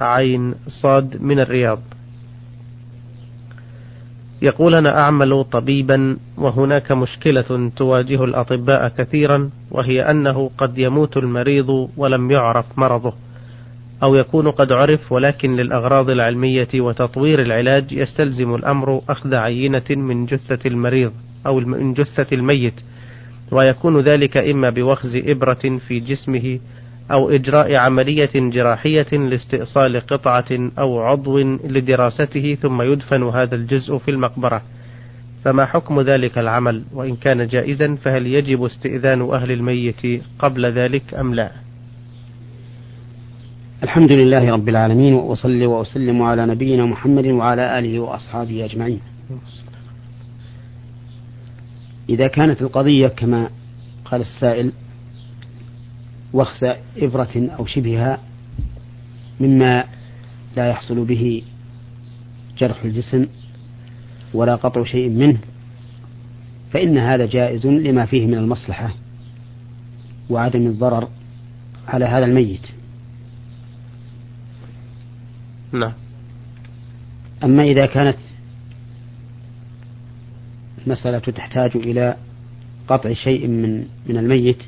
عين صاد من الرياض. يقول أنا أعمل طبيبا وهناك مشكلة تواجه الأطباء كثيرا وهي أنه قد يموت المريض ولم يعرف مرضه أو يكون قد عرف ولكن للأغراض العلمية وتطوير العلاج يستلزم الأمر أخذ عينة من جثة المريض أو من جثة الميت ويكون ذلك إما بوخز إبرة في جسمه أو إجراء عملية جراحية لاستئصال قطعة أو عضو لدراسته ثم يدفن هذا الجزء في المقبرة. فما حكم ذلك العمل؟ وإن كان جائزا فهل يجب استئذان أهل الميت قبل ذلك أم لا؟ الحمد لله رب العالمين وأصلي وأسلم على نبينا محمد وعلى آله وأصحابه أجمعين. إذا كانت القضية كما قال السائل وخز إبرة أو شبهها مما لا يحصل به جرح الجسم ولا قطع شيء منه فإن هذا جائز لما فيه من المصلحة وعدم الضرر على هذا الميت. نعم. أما إذا كانت المسألة تحتاج إلى قطع شيء من من الميت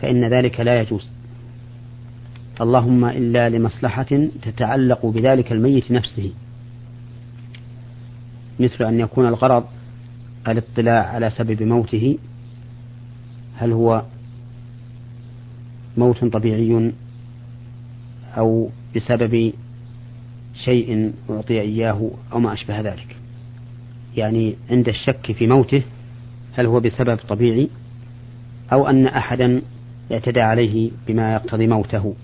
فإن ذلك لا يجوز. اللهم إلا لمصلحة تتعلق بذلك الميت نفسه. مثل أن يكون الغرض الاطلاع على سبب موته. هل هو موت طبيعي أو بسبب شيء أعطي إياه أو ما أشبه ذلك. يعني عند الشك في موته هل هو بسبب طبيعي أو أن أحدا اعتدى عليه بما يقتضي موته.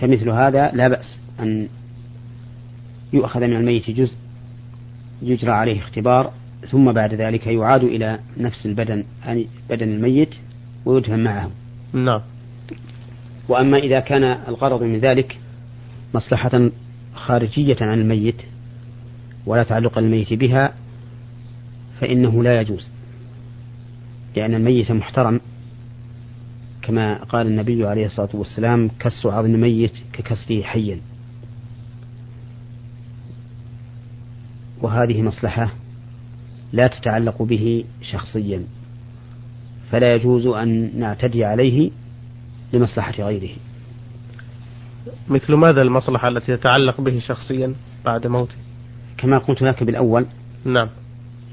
فمثل هذا لا بأس أن يؤخذ من الميت جزء يجرى عليه اختبار ثم بعد ذلك يعاد إلى نفس البدن يعني بدن الميت ويدفن معه. نعم. وأما إذا كان الغرض من ذلك مصلحة خارجية عن الميت ولا تعلق الميت بها فإنه لا يجوز لأن الميت محترم. كما قال النبي عليه الصلاة والسلام كسر عظم الميت ككسره حيا وهذه مصلحة لا تتعلق به شخصيا فلا يجوز أن نعتدي عليه لمصلحة غيره. مثل ماذا المصلحة التي تتعلق به شخصيا بعد موته؟ كما قلت لك بالأول نعم.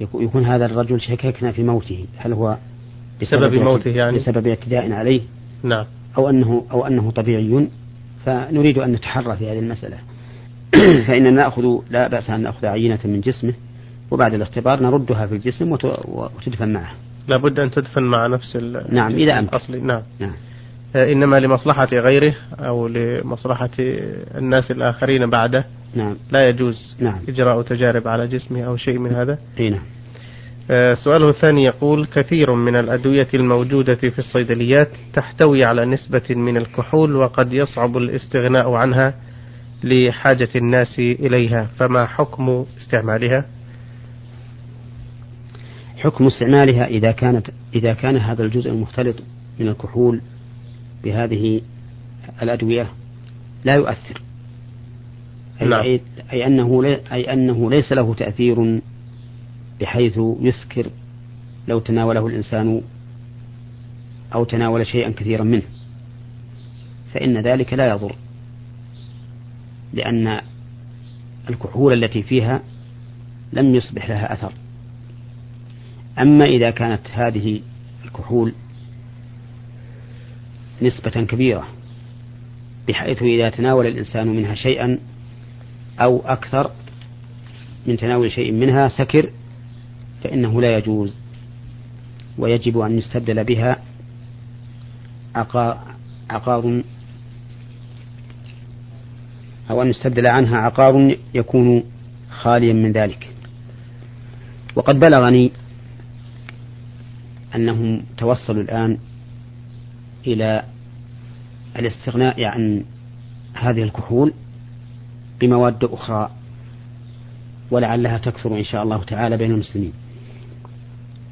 يكون هذا الرجل شككنا في موته هل هو بسبب موته يعني؟ بسبب اعتداء عليه. نعم. أو أنه أو أنه طبيعي فنريد أن نتحرى في هذه المسألة. فإننا نأخذ لا بأس أن نأخذ عينة من جسمه وبعد الاختبار نردها في الجسم وتدفن معه. لابد أن تدفن مع نفس نعم إذا أمكن الأصلي نعم. نعم. آه، إنما لمصلحة غيره أو لمصلحة الناس الآخرين بعده نعم. لا يجوز نعم. إجراء تجارب على جسمه أو شيء من هذا. أي نعم. سؤاله الثاني يقول كثير من الأدوية الموجودة في الصيدليات تحتوي على نسبة من الكحول وقد يصعب الاستغناء عنها لحاجة الناس إليها فما حكم استعمالها؟ حكم استعمالها إذا كانت إذا كان هذا الجزء المختلط من الكحول بهذه الأدوية لا يؤثر أي, نعم. أي, أي أنه أي أنه ليس له تأثير بحيث يسكر لو تناوله الإنسان أو تناول شيئا كثيرا منه. فإن ذلك لا يضر لأن الكحول التي فيها لم يصبح لها أثر. أما إذا كانت هذه الكحول نسبة كبيرة بحيث إذا تناول الإنسان منها شيئا أو أكثر من تناول شيء منها سكر فإنه لا يجوز. ويجب أن يستبدل بها عقار أو أن يستبدل عنها عقار يكون خاليا من ذلك. وقد بلغني أنهم توصلوا الآن إلى الاستغناء عن هذه الكحول بمواد أخرى ولعلها تكثر إن شاء الله تعالى بين المسلمين.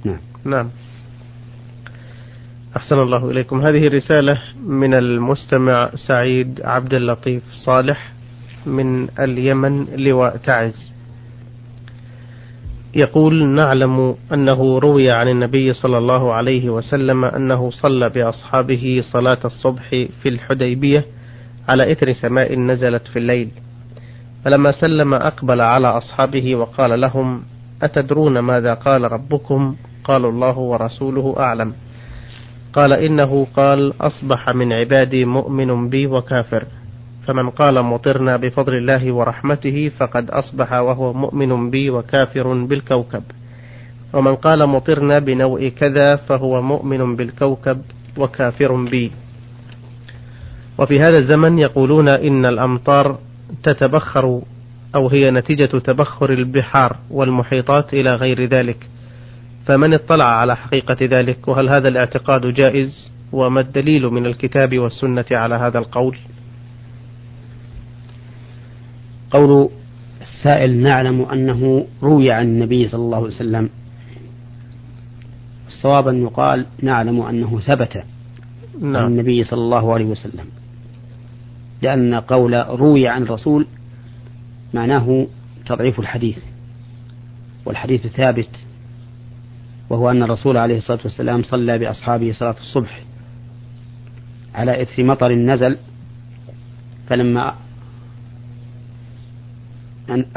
نعم. نعم. أحسن الله إليكم. هذه رسالة من المستمع سعيد عبد اللطيف صالح من اليمن لواء تعز. يقول نعلم أنه روي عن النبي صلى الله عليه وسلم أنه صلى بأصحابه صلاة الصبح في الحديبية على إثر سماء نزلت في الليل فلما سلم أقبل على أصحابه وقال لهم أتدرون ماذا قال ربكم؟ قالوا الله ورسوله أعلم. قال إنه قال أصبح من عبادي مؤمن بي وكافر. فمن قال مطرنا بفضل الله ورحمته فقد أصبح وهو مؤمن بي وكافر بالكوكب. ومن قال مطرنا بنوء كذا فهو مؤمن بالكوكب وكافر بي. وفي هذا الزمن يقولون إن الأمطار تتبخر أو هي نتيجة تبخر البحار والمحيطات إلى غير ذلك. فمن اطلع على حقيقة ذلك؟ وهل هذا الاعتقاد جائز؟ وما الدليل من الكتاب والسنة على هذا القول؟ قول السائل نعلم أنه روي عن النبي صلى الله عليه وسلم. الصواب أن يقال نعلم أنه ثبت نعم. عن النبي صلى الله عليه وسلم. لأن قول روي عن الرسول معناه تضعيف الحديث والحديث ثابت وهو أن الرسول عليه الصلاة والسلام صلى بأصحابه صلاة الصبح على إثر مطر نزل فلما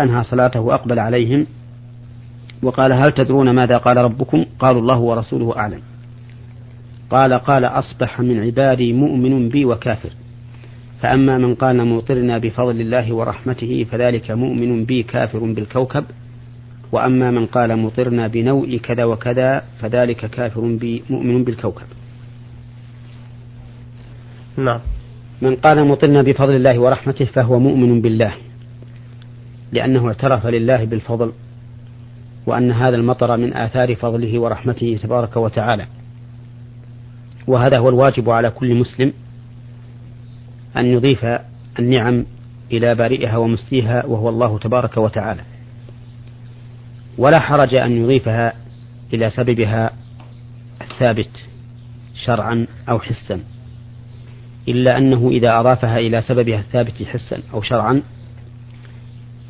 أنهى صلاته وأقبل عليهم وقال هل تدرون ماذا قال ربكم؟ قالوا الله ورسوله أعلم. قال قال أصبح من عبادي مؤمن بي وكافر. فأما من قال مطرنا بفضل الله ورحمته فذلك مؤمن بي كافر بالكوكب وأما من قال مطرنا بنوء كذا وكذا فذلك كافر بي مؤمن بالكوكب. نعم. من قال مطرنا بفضل الله ورحمته فهو مؤمن بالله لأنه اعترف لله بالفضل وأن هذا المطر من آثار فضله ورحمته تبارك وتعالى. وهذا هو الواجب على كل مسلم أن يضيف النعم إلى بارئها ومسيها وهو الله تبارك وتعالى. ولا حرج أن يضيفها إلى سببها الثابت شرعا أو حسا. إلا أنه إذا أضافها إلى سببها الثابت حسا أو شرعا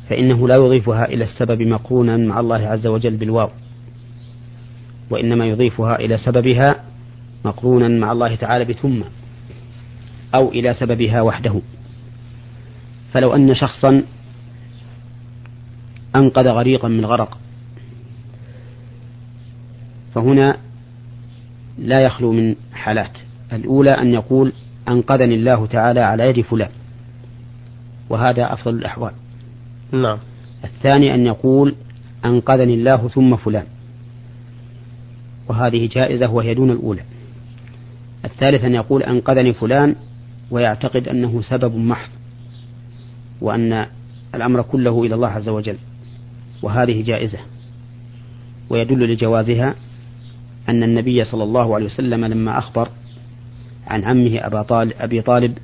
فإنه لا يضيفها إلى السبب مقرونا مع الله عز وجل بالواو وإنما يضيفها إلى سببها مقرونا مع الله تعالى بثم. أو إلى سببها وحده. فلو أن شخصا أنقذ غريقا من غرق فهنا لا يخلو من حالات. الأولى أن يقول أنقذني الله تعالى على يد فلان وهذا أفضل الأحوال. نعم. الثاني أن يقول أنقذني الله ثم فلان وهذه جائزة وهي دون الأولى. الثالث أن يقول أنقذني فلان ويعتقد أنه سبب محض وأن الأمر كله إلى الله عز وجل وهذه جائزة. ويدل لجوازها أن النبي صلى الله عليه وسلم لما أخبر عن عمه أبا طالب أبي طالب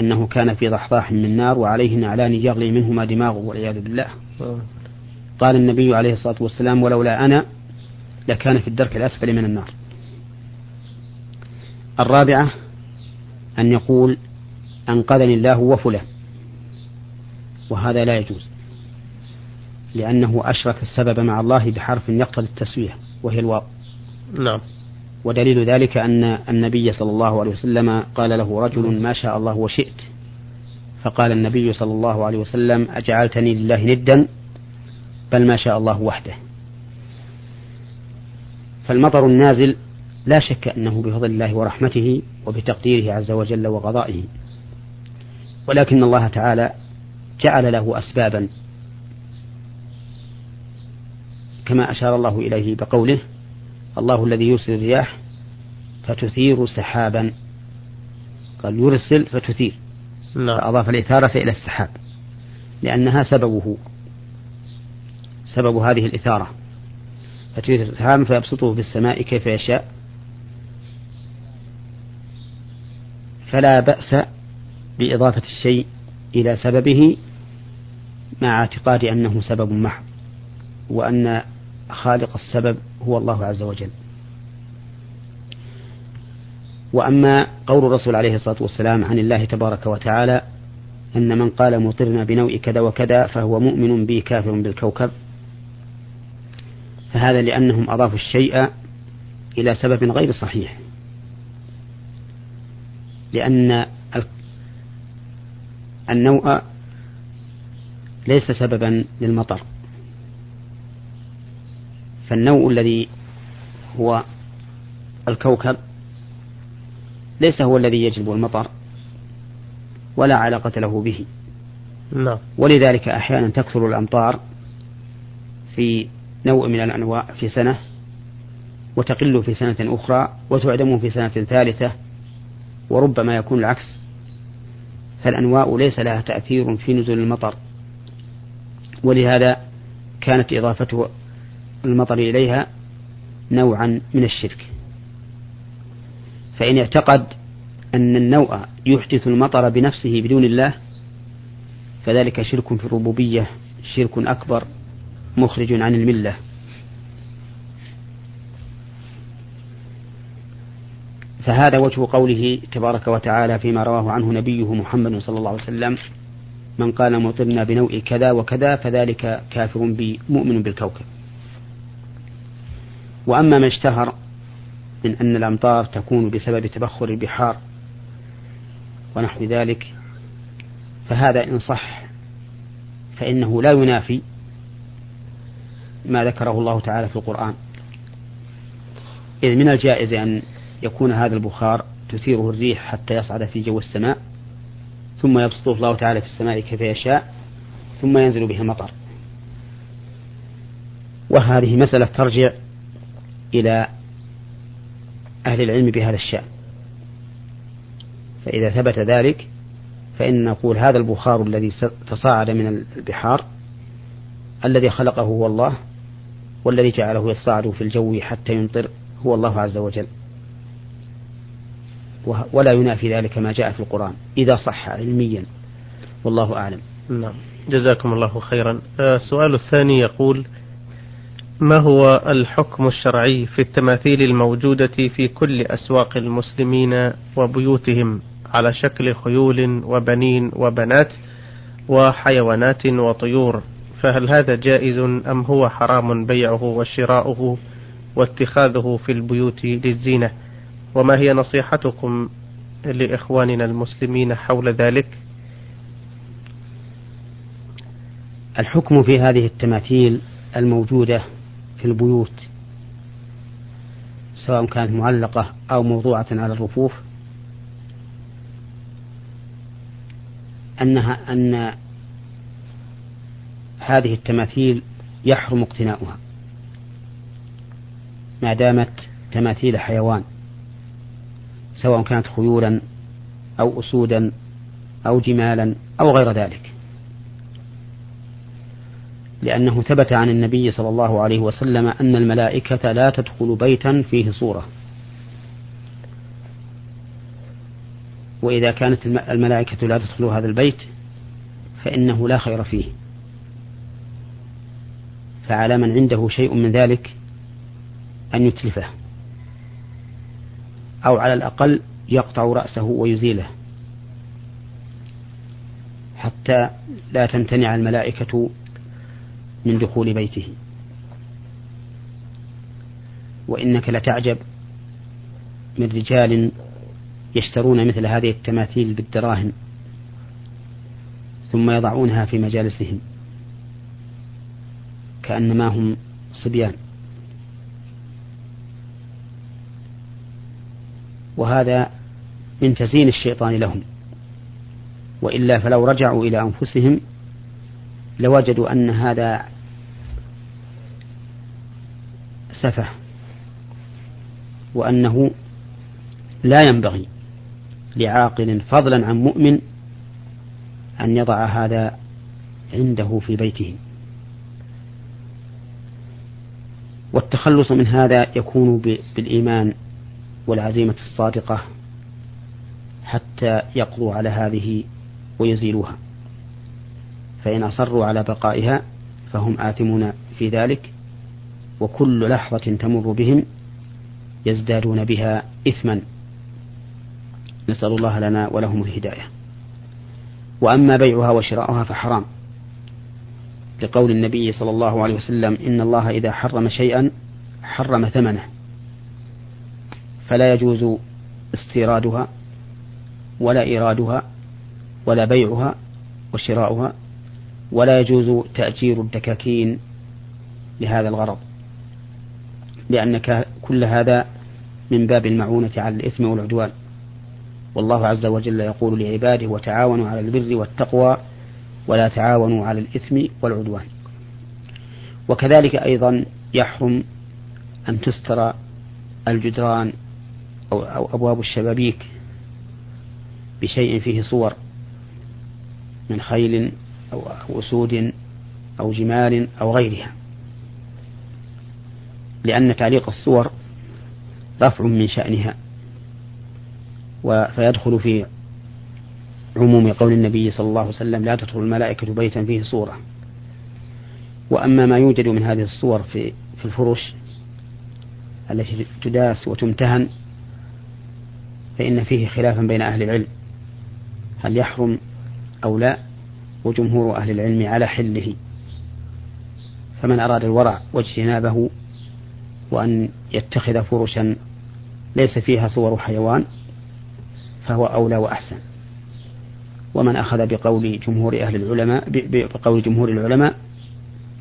أنه كان في ضحضاح من نار وعليه نعلان يغلي منهما دماغه والعياذ بالله. قال النبي عليه الصلاة والسلام ولولا أنا لكان في الدرك الأسفل من النار. الرابعة أن يقول أنقذني الله وفلان. وهذا لا يجوز لأنه أشرك السبب مع الله بحرف يقتضي التسوية وهي الواو. نعم. ودليل ذلك أن النبي صلى الله عليه وسلم قال له رجل ما شاء الله وشئت. فقال النبي صلى الله عليه وسلم أجعلتني لله ندا بل ما شاء الله وحده. فالمطر النازل لا شك أنه بفضل الله ورحمته وبتقديره عز وجل وقضائه. ولكن الله تعالى جعل له أسبابا كما أشار الله إليه بقوله الله الذي يرسل الرياح فتثير سحابا. قال يرسل فتثير. فأضاف الإثارة إلى السحاب لأنها سببه سبب هذه الإثارة. فتثير السحاب فيبسطه في السماء كيف يشاء. فلا بأس بإضافة الشيء إلى سببه مع اعتقاد أنه سبب محض وأن خالق السبب هو الله عز وجل. وأما قول الرسول عليه الصلاة والسلام عن الله تبارك وتعالى أن من قال مطرنا بنوع كذا وكذا فهو مؤمن بي كافر بالكوكب فهذا لأنهم أضافوا الشيء إلى سبب غير صحيح. لأن النوء ليس سببا للمطر. فالنوء الذي هو الكوكب ليس هو الذي يجلب المطر ولا علاقة له به. نعم. ولذلك أحيانا تكثر الأمطار في نوع من الأنواع في سنة وتقل في سنة أخرى وتعدم في سنة ثالثة وربما يكون العكس. فالأنواع ليس لها تأثير في نزول المطر ولهذا كانت إضافة المطر إليها نوعا من الشرك. فإن اعتقد أن النوع يحدث المطر بنفسه بدون الله فذلك شرك في الربوبية شرك أكبر مخرج عن الملة. فهذا وجه قوله تبارك وتعالى فيما رواه عنه نبيه محمد صلى الله عليه وسلم من قال مطرنا بنوء كذا وكذا فذلك كافر بي مؤمن بالكوكب. وأما ما اشتهر من أن الأمطار تكون بسبب تبخر البحار ونحو ذلك فهذا إن صح فإنه لا ينافي ما ذكره الله تعالى في القرآن. إذ من الجائز أن يكون هذا البخار تثيره الريح حتى يصعد في جو السماء ثم يبسطه الله تعالى في السماء كيف يشاء ثم ينزل به المطر. وهذه مسألة ترجع إلى أهل العلم بهذا الشأن. فإذا ثبت ذلك فإن نقول هذا البخار الذي تصاعد من البحار الذي خلقه هو الله والذي جعله يصعد في الجو حتى يمطر هو الله عز وجل. ولا ينافي ذلك ما جاء في القرآن إذا صح علميا. والله أعلم. نعم. جزاكم الله خيرا. آه، السؤال الثاني يقول ما هو الحكم الشرعي في التماثيل الموجودة في كل أسواق المسلمين وبيوتهم على شكل خيول وبنين وبنات وحيوانات وطيور؟ فهل هذا جائز أم هو حرام بيعه وشراؤه واتخاذه في البيوت للزينة؟ وما هي نصيحتكم لإخواننا المسلمين حول ذلك؟ الحكم في هذه التماثيل الموجودة في البيوت سواء كانت معلقة أو موضوعة على الرفوف أنها أن هذه التماثيل يحرم اقتناؤها ما دامت تماثيل حيوان. سواء كانت خيولا أو أسودا أو جمالا أو غير ذلك. لأنه ثبت عن النبي صلى الله عليه وسلم أن الملائكة لا تدخل بيتا فيه صورة. وإذا كانت الملائكة لا تدخل هذا البيت فإنه لا خير فيه. فعلى من عنده شيء من ذلك أن يتلفه. أو على الأقل يقطع رأسه ويزيله. حتى لا تمتنع الملائكة من دخول بيته. وإنك لتعجب من رجال يشترون مثل هذه التماثيل بالدراهم ثم يضعونها في مجالسهم كأنما هم صبيان. وهذا من تزيين الشيطان لهم. وإلا فلو رجعوا إلى أنفسهم لوجدوا أن هذا سفه وأنه لا ينبغي لعاقل فضلا عن مؤمن أن يضع هذا عنده في بيته. والتخلص من هذا يكون بالإيمان والعزيمة الصادقة حتى يقضوا على هذه ويزيلوها. فإن أصروا على بقائها فهم آثمون في ذلك وكل لحظة تمر بهم يزدادون بها إثما. نسأل الله لنا ولهم الهداية. وأما بيعها وشراؤها فحرام. لقول النبي صلى الله عليه وسلم إن الله إذا حرم شيئا حرم ثمنه. فلا يجوز استيرادها ولا إيرادها ولا بيعها وشراؤها ولا يجوز تأجير الدكاكين لهذا الغرض لأن كل هذا من باب المعونة على الإثم والعدوان. والله عز وجل يقول لعباده وتعاونوا على البر والتقوى ولا تعاونوا على الإثم والعدوان. وكذلك أيضا يحرم أن تستر الجدران أو, أو أبواب الشبابيك بشيء فيه صور من خيل أو أسود أو جمال أو غيرها. لأن تعليق الصور رفع من شأنها فيدخل في عموم قول النبي صلى الله عليه وسلم لا تدخل الملائكة بيتا فيه صورة. وأما ما يوجد من هذه الصور في في الفرش التي تداس وتمتهن فإن فيه خلافا بين أهل العلم. هل يحرم أو لا؟ وجمهور أهل العلم على حله. فمن أراد الورع واجتنابه وأن يتخذ فرشا ليس فيها صور حيوان فهو أولى وأحسن. ومن أخذ بقول جمهور أهل العلماء بقول جمهور العلماء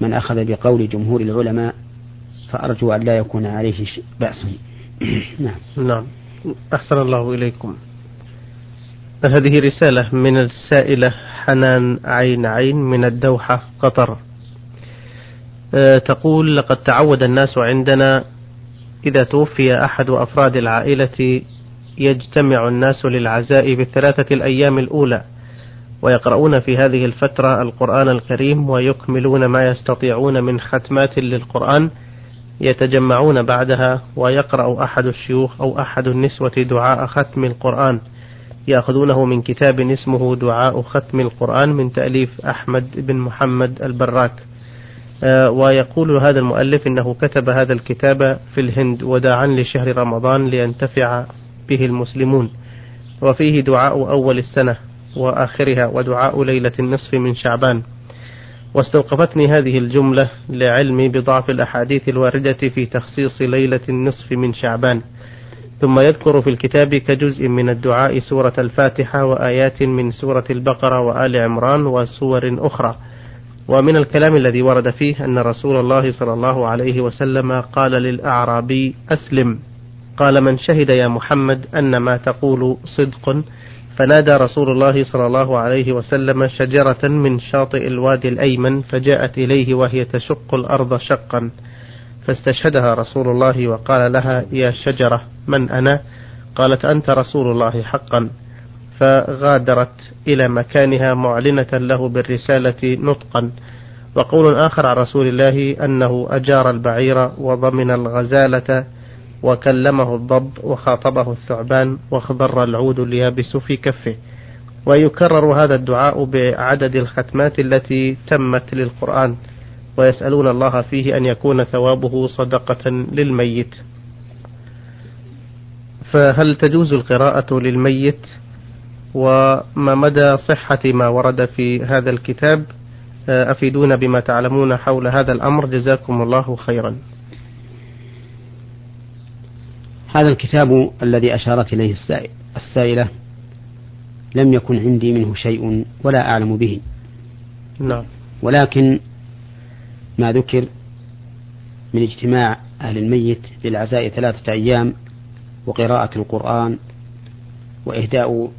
من أخذ بقول جمهور العلماء فأرجو أن لا يكون عليه بأس. نعم. نعم. أحسن الله إليكم. هذه رسالة من السائلة حنان عين عين من الدوحة قطر تقول لقد تعود الناس عندنا إذا توفي أحد أفراد العائلة يجتمع الناس للعزاء بالثلاثة الأيام الأولى ويقرؤون في هذه الفترة القرآن الكريم ويكملون ما يستطيعون من ختمات للقرآن يتجمعون بعدها ويقرأ أحد الشيوخ أو أحد النسوة دعاء ختم القرآن. يأخذونه من كتاب اسمه دعاء ختم القرآن من تأليف أحمد بن محمد البراك. آه، ويقول هذا المؤلف إنه كتب هذا الكتاب في الهند وداعا لشهر رمضان لينتفع به المسلمون. وفيه دعاء أول السنة وآخرها ودعاء ليلة النصف من شعبان. واستوقفتني هذه الجملة لعلمي بضعف الأحاديث الواردة في تخصيص ليلة النصف من شعبان. ثم يذكر في الكتاب كجزء من الدعاء سورة الفاتحة وآيات من سورة البقرة وآل عمران وسور أخرى. ومن الكلام الذي ورد فيه أن رسول الله صلى الله عليه وسلم قال للأعرابي أسلم. قال من شهد يا محمد أن ما تقول صدق فنادى رسول الله صلى الله عليه وسلم شجرة من شاطئ الوادي الأيمن فجاءت إليه وهي تشق الأرض شقا. فاستشهدها رسول الله وقال لها يا شجرة من أنا؟ قالت أنت رسول الله حقا. فغادرت إلى مكانها معلنة له بالرسالة نطقا. وقول آخر عن رسول الله أنه أجار البعير وضمن الغزالة وكلمه الضب وخاطبه الثعبان واخضر العود اليابس في كفه. ويكرر هذا الدعاء بعدد الختمات التي تمت للقرآن ويسألون الله فيه أن يكون ثوابه صدقة للميت. فهل تجوز القراءة للميت؟ وما مدى صحة ما ورد في هذا الكتاب؟ أفيدونا بما تعلمون حول هذا الأمر. جزاكم الله خيرا. هذا الكتاب الذي أشارت إليه السائلة لم يكن عندي منه شيء ولا أعلم به. نعم. ولكن ما ذكر من اجتماع أهل الميت للعزاء ثلاثة أيام وقراءة القرآن وإهداء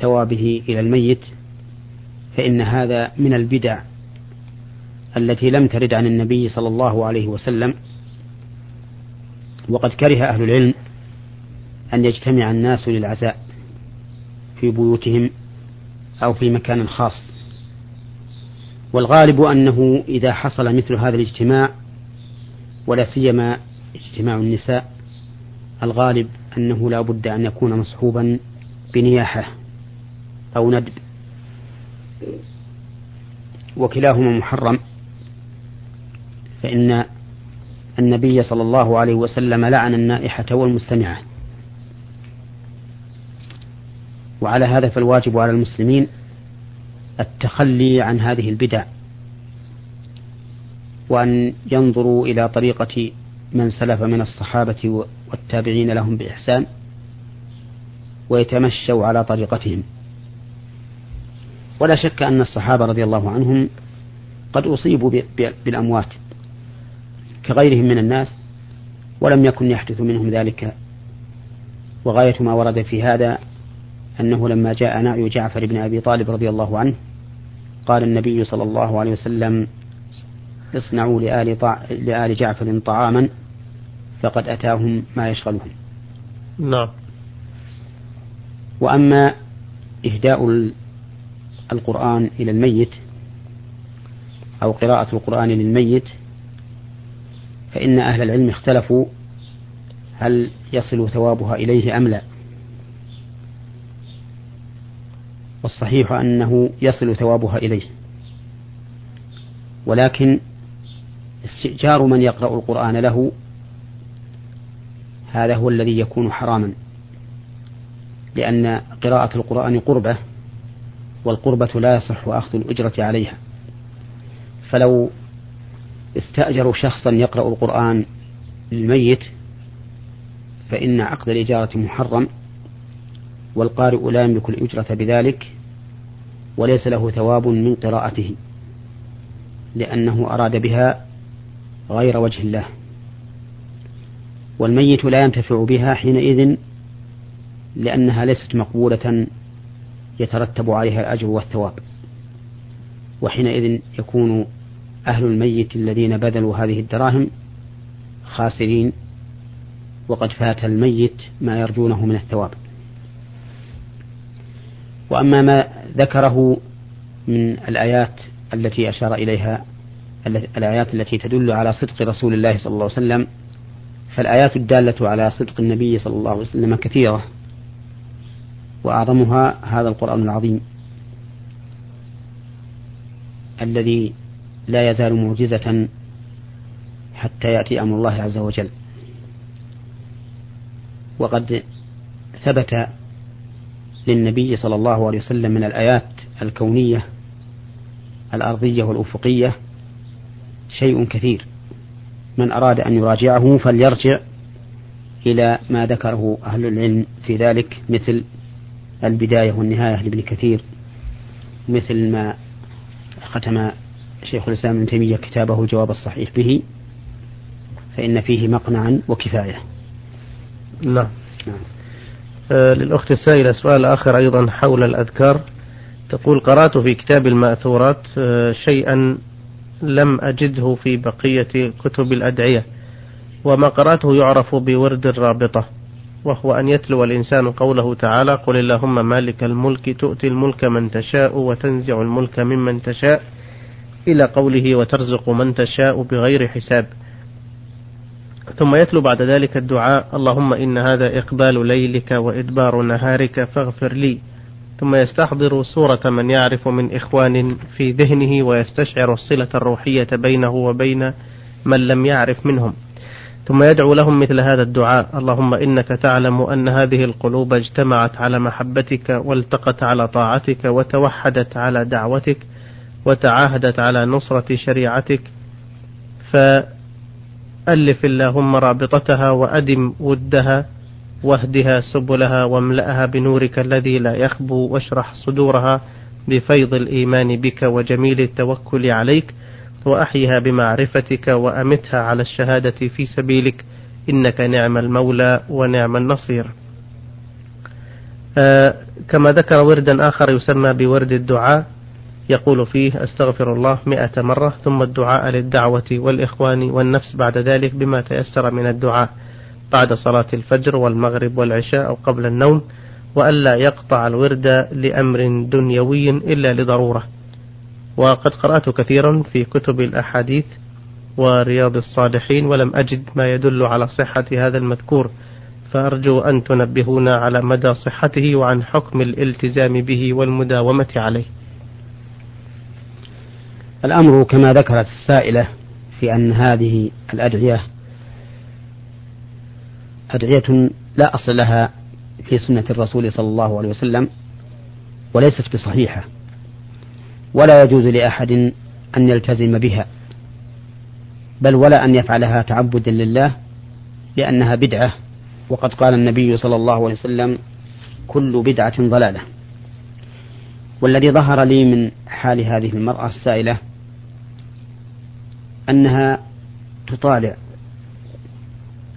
ثوابه إلى الميت فإن هذا من البدع التي لم ترد عن النبي صلى الله عليه وسلم. وقد كره أهل العلم أن يجتمع الناس للعزاء في بيوتهم أو في مكان خاص. والغالب أنه إذا حصل مثل هذا الاجتماع ولا سيما اجتماع النساء الغالب أنه لا بد أن يكون مصحوبا بنياحة أو ندب وكلاهما محرم فإن النبي صلى الله عليه وسلم لعن النائحة والمستمعة وعلى هذا فالواجب على المسلمين التخلي عن هذه البدع وأن ينظروا إلى طريقة من سلف من الصحابة والتابعين لهم بإحسان ويتمشوا على طريقتهم. ولا شك أن الصحابة رضي الله عنهم قد أصيبوا بالأموات. كغيرهم من الناس ولم يكن يحدث منهم ذلك. وغاية ما ورد في هذا أنه لما جاء نعي جعفر بن أبي طالب رضي الله عنه قال النبي صلى الله عليه وسلم اصنعوا لآل, طع... لآل جعفر طعاما فقد أتاهم ما يشغلهم. نعم. وأما إهداء القرآن إلى الميت أو قراءة القرآن للميت فإن أهل العلم اختلفوا هل يصل ثوابها إليه أم لا. والصحيح أنه يصل ثوابها إليه. ولكن استئجار من يقرأ القرآن له هذا هو الذي يكون حراما. لأن قراءة القرآن قربة والقربة لا يصح أخذ الأجرة عليها. فلو استأجروا شخصا يقرأ القرآن للميت فإن عقد الإجارة محرم والقارئ لا يملك الأجرة بذلك وليس له ثواب من قراءته لأنه أراد بها غير وجه الله. والميت لا ينتفع بها حينئذ لأنها ليست مقبولة يترتب عليها الأجر والثواب وحينئذ يكون أهل الميت الذين بذلوا هذه الدراهم خاسرين وقد فات الميت ما يرجونه من الثواب. وأما ما ذكره من الآيات التي أشار إليها الآيات التي تدل على صدق رسول الله صلى الله عليه وسلم فالآيات الدالة على صدق النبي صلى الله عليه وسلم كثيرة وأعظمها هذا القرآن العظيم الذي لا يزال معجزة حتى يأتي أمر الله عز وجل. وقد ثبت للنبي صلى الله عليه وسلم من الآيات الكونية الأرضية والأفقية شيء كثير. من أراد أن يراجعه فليرجع إلى ما ذكره أهل العلم في ذلك مثل البداية والنهاية لابن كثير مثل ما ختم شيخ الإسلام ابن تيمية كتابه الجواب الصحيح به فإن فيه مقنعا وكفاية. نعم, نعم. آه للأخت السائلة سؤال آخر أيضا حول الأذكار. تقول قرأت في كتاب المأثورات آه شيئا لم أجده في بقية كتب الأدعية وما قرأته يعرف بورد الرابطة وهو أن يتلو الإنسان قوله تعالى قل اللهم مالك الملك تؤتي الملك من تشاء وتنزع الملك ممن تشاء. إلى قوله وترزق من تشاء بغير حساب. ثم يتلو بعد ذلك الدعاء اللهم إن هذا إقبال ليلك وإدبار نهارك فاغفر لي. ثم يستحضر صورة من يعرف من إخوان في ذهنه ويستشعر الصلة الروحية بينه وبين من لم يعرف منهم. ثم يدعو لهم مثل هذا الدعاء اللهم إنك تعلم أن هذه القلوب اجتمعت على محبتك والتقت على طاعتك وتوحدت على دعوتك. وتعاهدت على نصرة شريعتك فألف اللهم رابطتها وأدم ودها واهدها سبلها واملأها بنورك الذي لا يخبو واشرح صدورها بفيض الإيمان بك وجميل التوكل عليك وأحيها بمعرفتك وأمتها على الشهادة في سبيلك إنك نعم المولى ونعم النصير. آه كما ذكر وردا آخر يسمى بورد الدعاء يقول فيه أستغفر الله مئة مرة ثم الدعاء للدعوة والإخوان والنفس بعد ذلك بما تيسر من الدعاء بعد صلاة الفجر والمغرب والعشاء أو قبل النوم وألا يقطع الورد لأمر دنيوي إلا لضرورة. وقد قرأت كثيرا في كتب الأحاديث ورياض الصالحين ولم أجد ما يدل على صحة هذا المذكور فأرجو أن تنبهونا على مدى صحته وعن حكم الالتزام به والمداومة عليه. الأمر كما ذكرت السائلة في أن هذه الأدعية أدعية لا أصل لها في سنة الرسول صلى الله عليه وسلم وليست بصحيحة ولا يجوز لأحد أن يلتزم بها بل ولا أن يفعلها تعبدا لله لأنها بدعة وقد قال النبي صلى الله عليه وسلم كل بدعة ضلالة والذي ظهر لي من حال هذه المرأة السائلة أنها تطالع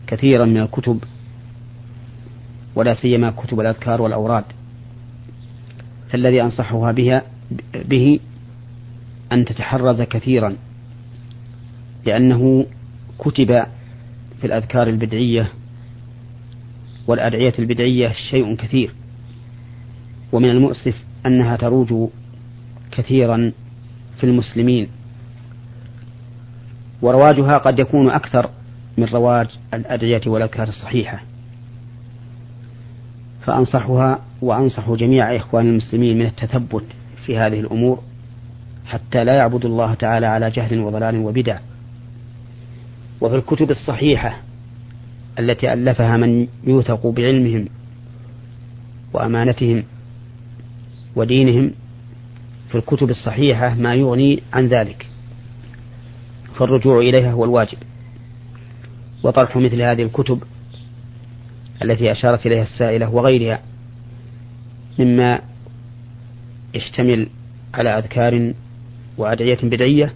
كثيرا من الكتب ولا سيما كتب الأذكار والأوراد. فالذي أنصحها بها به أن تتحرز كثيرا لأنه كتب في الأذكار البدعية والأدعية البدعية شيء كثير. ومن المؤسف أنها تروج كثيرا في المسلمين. ورواجها قد يكون أكثر من رواج الأدعية والأذكار الصحيحة فأنصحها وأنصح جميع إخوان المسلمين من التثبت في هذه الأمور حتى لا يعبدوا الله تعالى على جهل وضلال وبدع. وفي الكتب الصحيحة التي ألفها من يوثق بعلمهم وأمانتهم ودينهم في الكتب الصحيحة ما يغني عن ذلك. فالرجوع إليها هو الواجب. وطرح مثل هذه الكتب التي أشارت إليها السائلة وغيرها مما يشتمل على أذكار وأدعية بدعية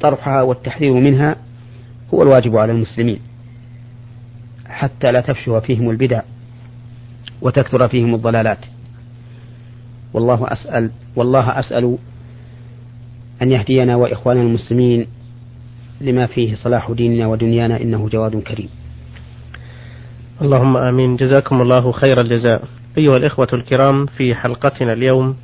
طرحها والتحذير منها هو الواجب على المسلمين. حتى لا تفشو فيهم البدع وتكثر فيهم الضلالات. والله أسأل والله أسأل أن يهدينا وإخواننا المسلمين لما فيه صلاح ديننا ودنيانا إنه جواد كريم. اللهم آمين. جزاكم الله خير الجزاء. أيها الإخوة الكرام في حلقتنا اليوم